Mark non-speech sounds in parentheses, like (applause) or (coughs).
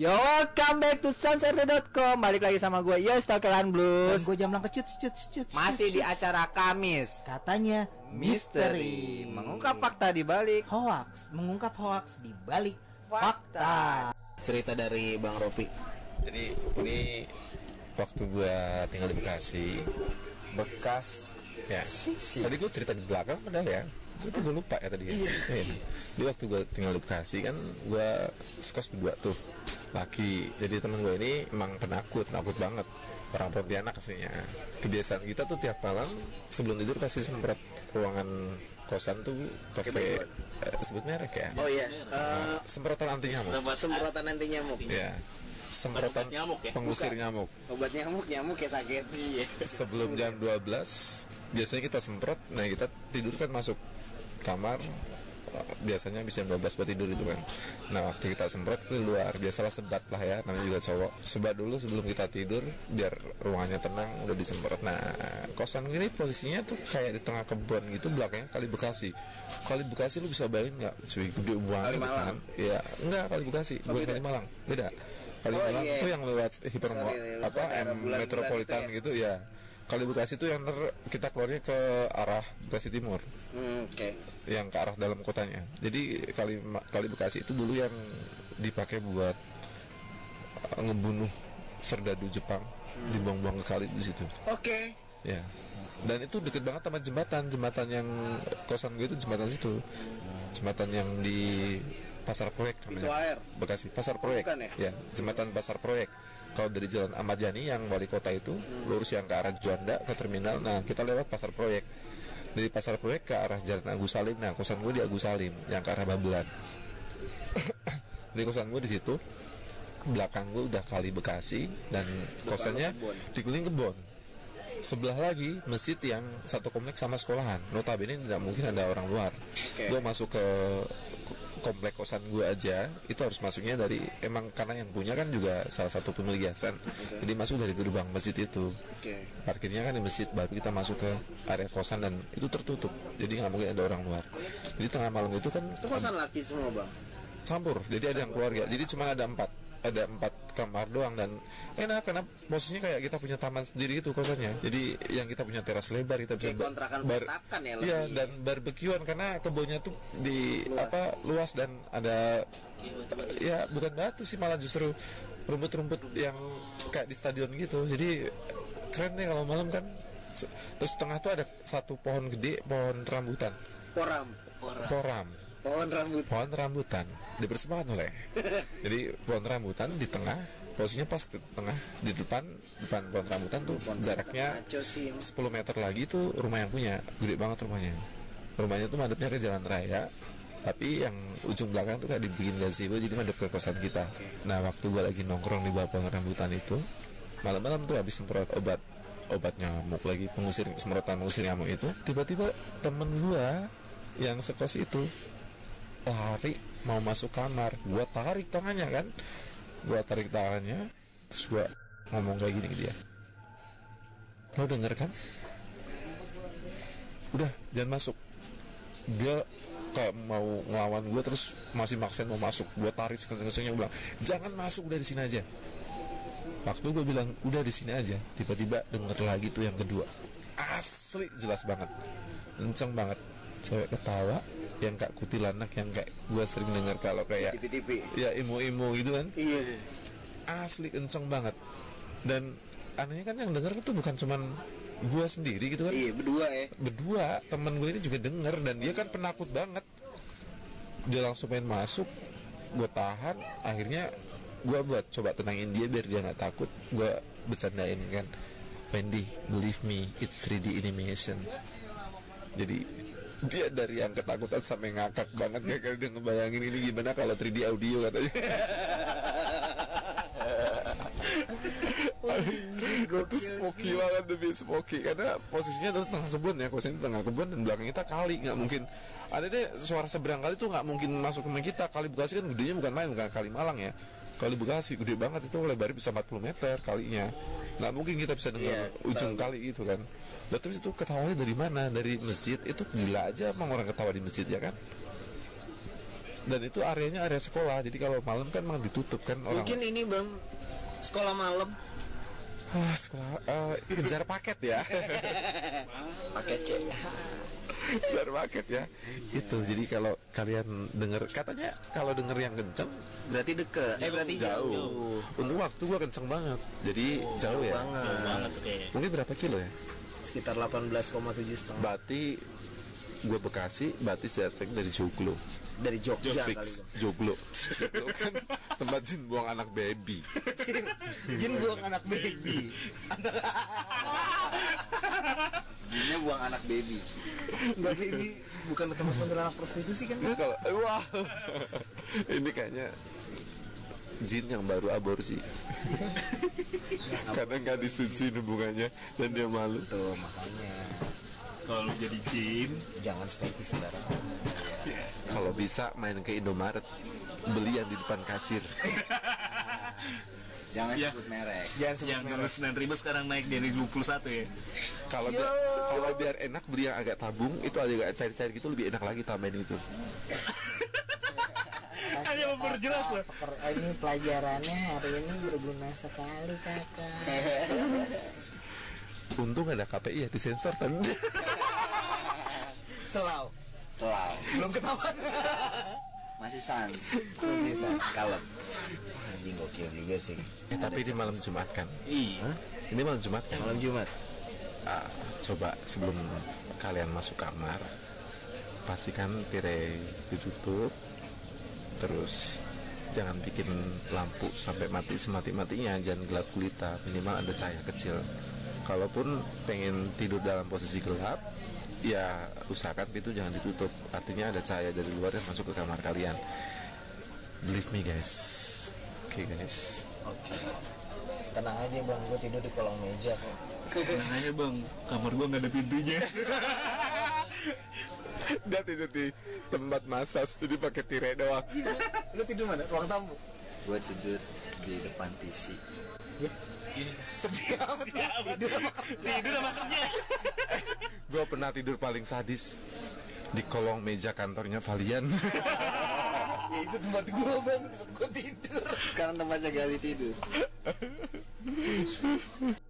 Yo, welcome back to sunset.com Balik lagi sama gue, Yos Tokelan Dan Blues. Gue jam cut cut cut Masih di acara Kamis. Katanya Misteri. Mengungkap fakta di balik. Hoax. Mengungkap hoax di balik fakta. cerita dari Bang Ropi. Jadi ini waktu gua tinggal di Bekasi. Bekas? Ya. Tadi gua cerita di belakang padahal ya tapi gue lupa ya tadi iya. di waktu gua tinggal di Bekasi kan gua sekos berdua tuh. Laki jadi temen gue ini emang penakut penakut banget. Orang Pontianak aslinya. Kebiasaan kita tuh tiap malam sebelum tidur pasti semprot ruangan kosan tuh pakai eh, sebut merek ya? Oh iya, eh, semprotan anti nyamuk. semprotan anti nyamuk. ya semprotan nyamuk ya? pengusir Bukan. nyamuk. Obat nyamuk nyamuk ya sakit. Iya. sebelum jam 12 biasanya kita semprot. Nah kita tidur kan masuk kamar. Biasanya bisa jam 12 buat tidur itu kan. Nah waktu kita semprot ke luar biasalah sebat lah ya namanya juga cowok. Sebat dulu sebelum kita tidur biar ruangannya tenang udah disemprot. Nah kosan gini posisinya tuh kayak di tengah kebun gitu belakangnya kali Bekasi. Kali Bekasi lu bisa bayangin nggak? Cuy gede banget Malang. kan? Iya enggak kali Bekasi. Bukan kali Malang beda kali Oh, Malang iya. tuh yang lewat hipermo Sorry, apa M metropolitan itu ya. gitu ya. Kali Bekasi itu yang ter- kita keluarnya ke arah Bekasi Timur. Hmm, Oke. yang ke arah dalam kotanya. Jadi kali kali Bekasi itu dulu yang dipakai buat uh, ngebunuh serdadu Jepang. Dibuang-buang ke kali di situ. Oke. ya. Dan itu deket banget sama jembatan. Jembatan yang kosan gue itu jembatan situ. Jembatan yang di pasar proyek namanya. Itu air. Bekasi. Pasar proyek. Bukan ya? jembatan pasar proyek. Kalau dari jalan Ahmad Yani yang wali kota itu lurus yang ke arah Juanda ke terminal. Nah kita lewat pasar proyek. Dari pasar proyek ke arah jalan Agus Salim. Nah kosan gue di Agus Salim yang ke arah Babelan (coughs) di kosan gue di situ belakang gue udah kali Bekasi dan kosannya dikeliling kebun sebelah lagi masjid yang satu komplek sama sekolahan. Notabene tidak mungkin ada orang luar. Oke. gue masuk ke komplek kosan gue aja itu harus masuknya dari emang karena yang punya kan juga salah satu pemilik yayasan. Jadi masuk dari gerbang masjid itu. Oke. parkirnya kan di masjid baru kita masuk ke area kosan dan itu tertutup. Jadi nggak mungkin ada orang luar. Jadi tengah malam itu kan Itu kosan laki semua bang. campur. Jadi ada yang keluarga. Jadi cuma ada empat. Ada empat kamar doang dan enak karena posisinya kayak kita punya taman sendiri itu kosannya jadi yang kita punya teras lebar kita bisa bar- petakan ya lebih. dan barbekyuan karena kebunnya tuh di Luas. apa luas dan ada ya bukan batu sih malah justru rumput-rumput yang kayak di stadion gitu jadi keren deh kalau malam kan terus tengah tuh ada satu pohon gede pohon rambutan Poram. poram Pohon rambut. pohon rambutan. Dipersembahkan oleh. (laughs) Jadi pohon rambutan di tengah posisinya pas di tengah di depan depan pohon rambutan tuh jaraknya Ngaco sih. 10 meter lagi tuh rumah yang punya. Gede banget rumahnya. Rumahnya tuh madepnya ke jalan raya tapi yang ujung belakang tuh kayak dibikin gazebo jadi madep ke kosan kita. Nah waktu gua lagi nongkrong di bawah pohon rambutan itu malam-malam tuh habis semprot obat obat nyamuk lagi pengusir semprotan pengusir nyamuk itu tiba-tiba temen gua yang sekos itu lari mau masuk kamar. Gua tarik tangannya kan? Gua tarik tangannya terus gua ngomong kayak gini ke dia. Lo denger kan? Udah jangan masuk. Dia kayak mau ngelawan gue terus masih maksain mau masuk. Gue tarik sekenceng-kencengnya bilang jangan masuk udah di sini aja. Waktu gue bilang udah di sini aja. Tiba-tiba denger lagi tuh yang kedua. Asli jelas banget. Kenceng banget. Cewek ketawa yang kayak kutilanak yang kayak gue sering denger kalau kayak Tipi-tipi. ya imo-imo gitu kan Iya. asli kenceng banget dan anehnya kan yang denger itu bukan cuman gue sendiri gitu kan Iya berdua ya. berdua teman gue ini juga denger dan dia kan penakut banget dia langsung pengen masuk gue tahan akhirnya gue buat coba tenangin dia biar dia nggak takut gue bercandain kan Wendy believe me it's 3D animation jadi dia dari yang ketakutan sampai ngakak banget kayak dia ngebayangin ini gimana kalau 3D audio katanya. Itu smoky banget lebih smoky. Karena posisinya tuh tengah kebun ya posisinya tengah kebun dan belakang kita kali nggak mungkin. Ada deh suara seberang kali tuh nggak mungkin masuk ke kita. Kali Bekasi kan gedenya bukan main bukan kali Malang ya kali Bekasi gede banget itu lebarnya bisa 40 meter kalinya. Nggak mungkin kita bisa dengar Iya, ujung kali itu kan. Lah terus itu ketawanya dari mana? Dari masjid itu gila aja emang orang ketawa di masjid ya kan? Dan itu areanya area sekolah jadi kalau malam kan memang ditutup kan orang. Mungkin ini bang sekolah malam. Ah, sekolah eh, kejar paket ya. (laughs) Pakai C. (laughs) kejar paket ya itu jadi kalau kalian denger katanya kalau denger yang kenceng Berarti deket. Eh berarti jauh. jauh untuk waktu gua kenceng banget jadi jauh ya Banget. Jauh banget kayaknya. mungkin berapa kilo ya Sekitar 18,7 setengah. Berarti gue Bekasi, berarti datang dari Joglo. Dari Jogja kali Fix bang. Joglo. Joglo kan tempat jin buang anak baby. Jin buang anak baby. Jinnya buang anak baby. Enggak baby bukan tempat kuntilanak prostitusi kan? Kalau wah ini kayaknya jin yang baru aborsi. Karena nggak disetujui hubungannya dan dia malu. Tuh makanya Kalau lu jadi jin, jangan snacky sembarangan. Kalau bisa main ke Indomaret beli yang di depan kasir. (laughs) Jangan Iya. sebut merek. Jangan sebut yang merek. sembilan ribu sekarang naik dari 21 ya. Kalau biar, kalau biar enak beli yang agak tabung itu agak cair-cair gitu lebih enak lagi tambahin itu. (laughs) Hanya memperjelas loh. Ini pelajarannya hari ini berguna sekali kakak. Untung ada KPI ya disensor tadi. (laughs) Selau. Telau. Belum ketahuan. Masih sans. Bisa. Kalem. Anjing gokil juga sih. Eh, tapi di malam Jumat kan. Iya. Ini malam Jumat kan. Malam Jumat. Ah, coba sebelum kalian masuk kamar pastikan tirai ditutup terus jangan bikin lampu sampai mati semati matinya jangan gelap gulita minimal ada cahaya kecil kalaupun pengen tidur dalam posisi gelap ya usahakan pintu jangan ditutup artinya ada cahaya dari luar yang masuk ke kamar kalian believe me guys oke guys Oke. Tenang aja bang, gue tidur di kolong meja kok. Tenang aja bang, kamar gua nggak ada pintunya. (laughs) dia tidur di tempat masas jadi pakai tirai doang Lu tidur mana? Ruang tamu. Gue tidur di depan PC. Sedih amat. Tidur sama Tidur sama kerja. Gue pernah tidur paling sadis di kolong meja kantornya Valian. (laughs) Ya itu tempat gue bang, tempat gue tidur. Sekarang tempatnya gali tidur. (laughs)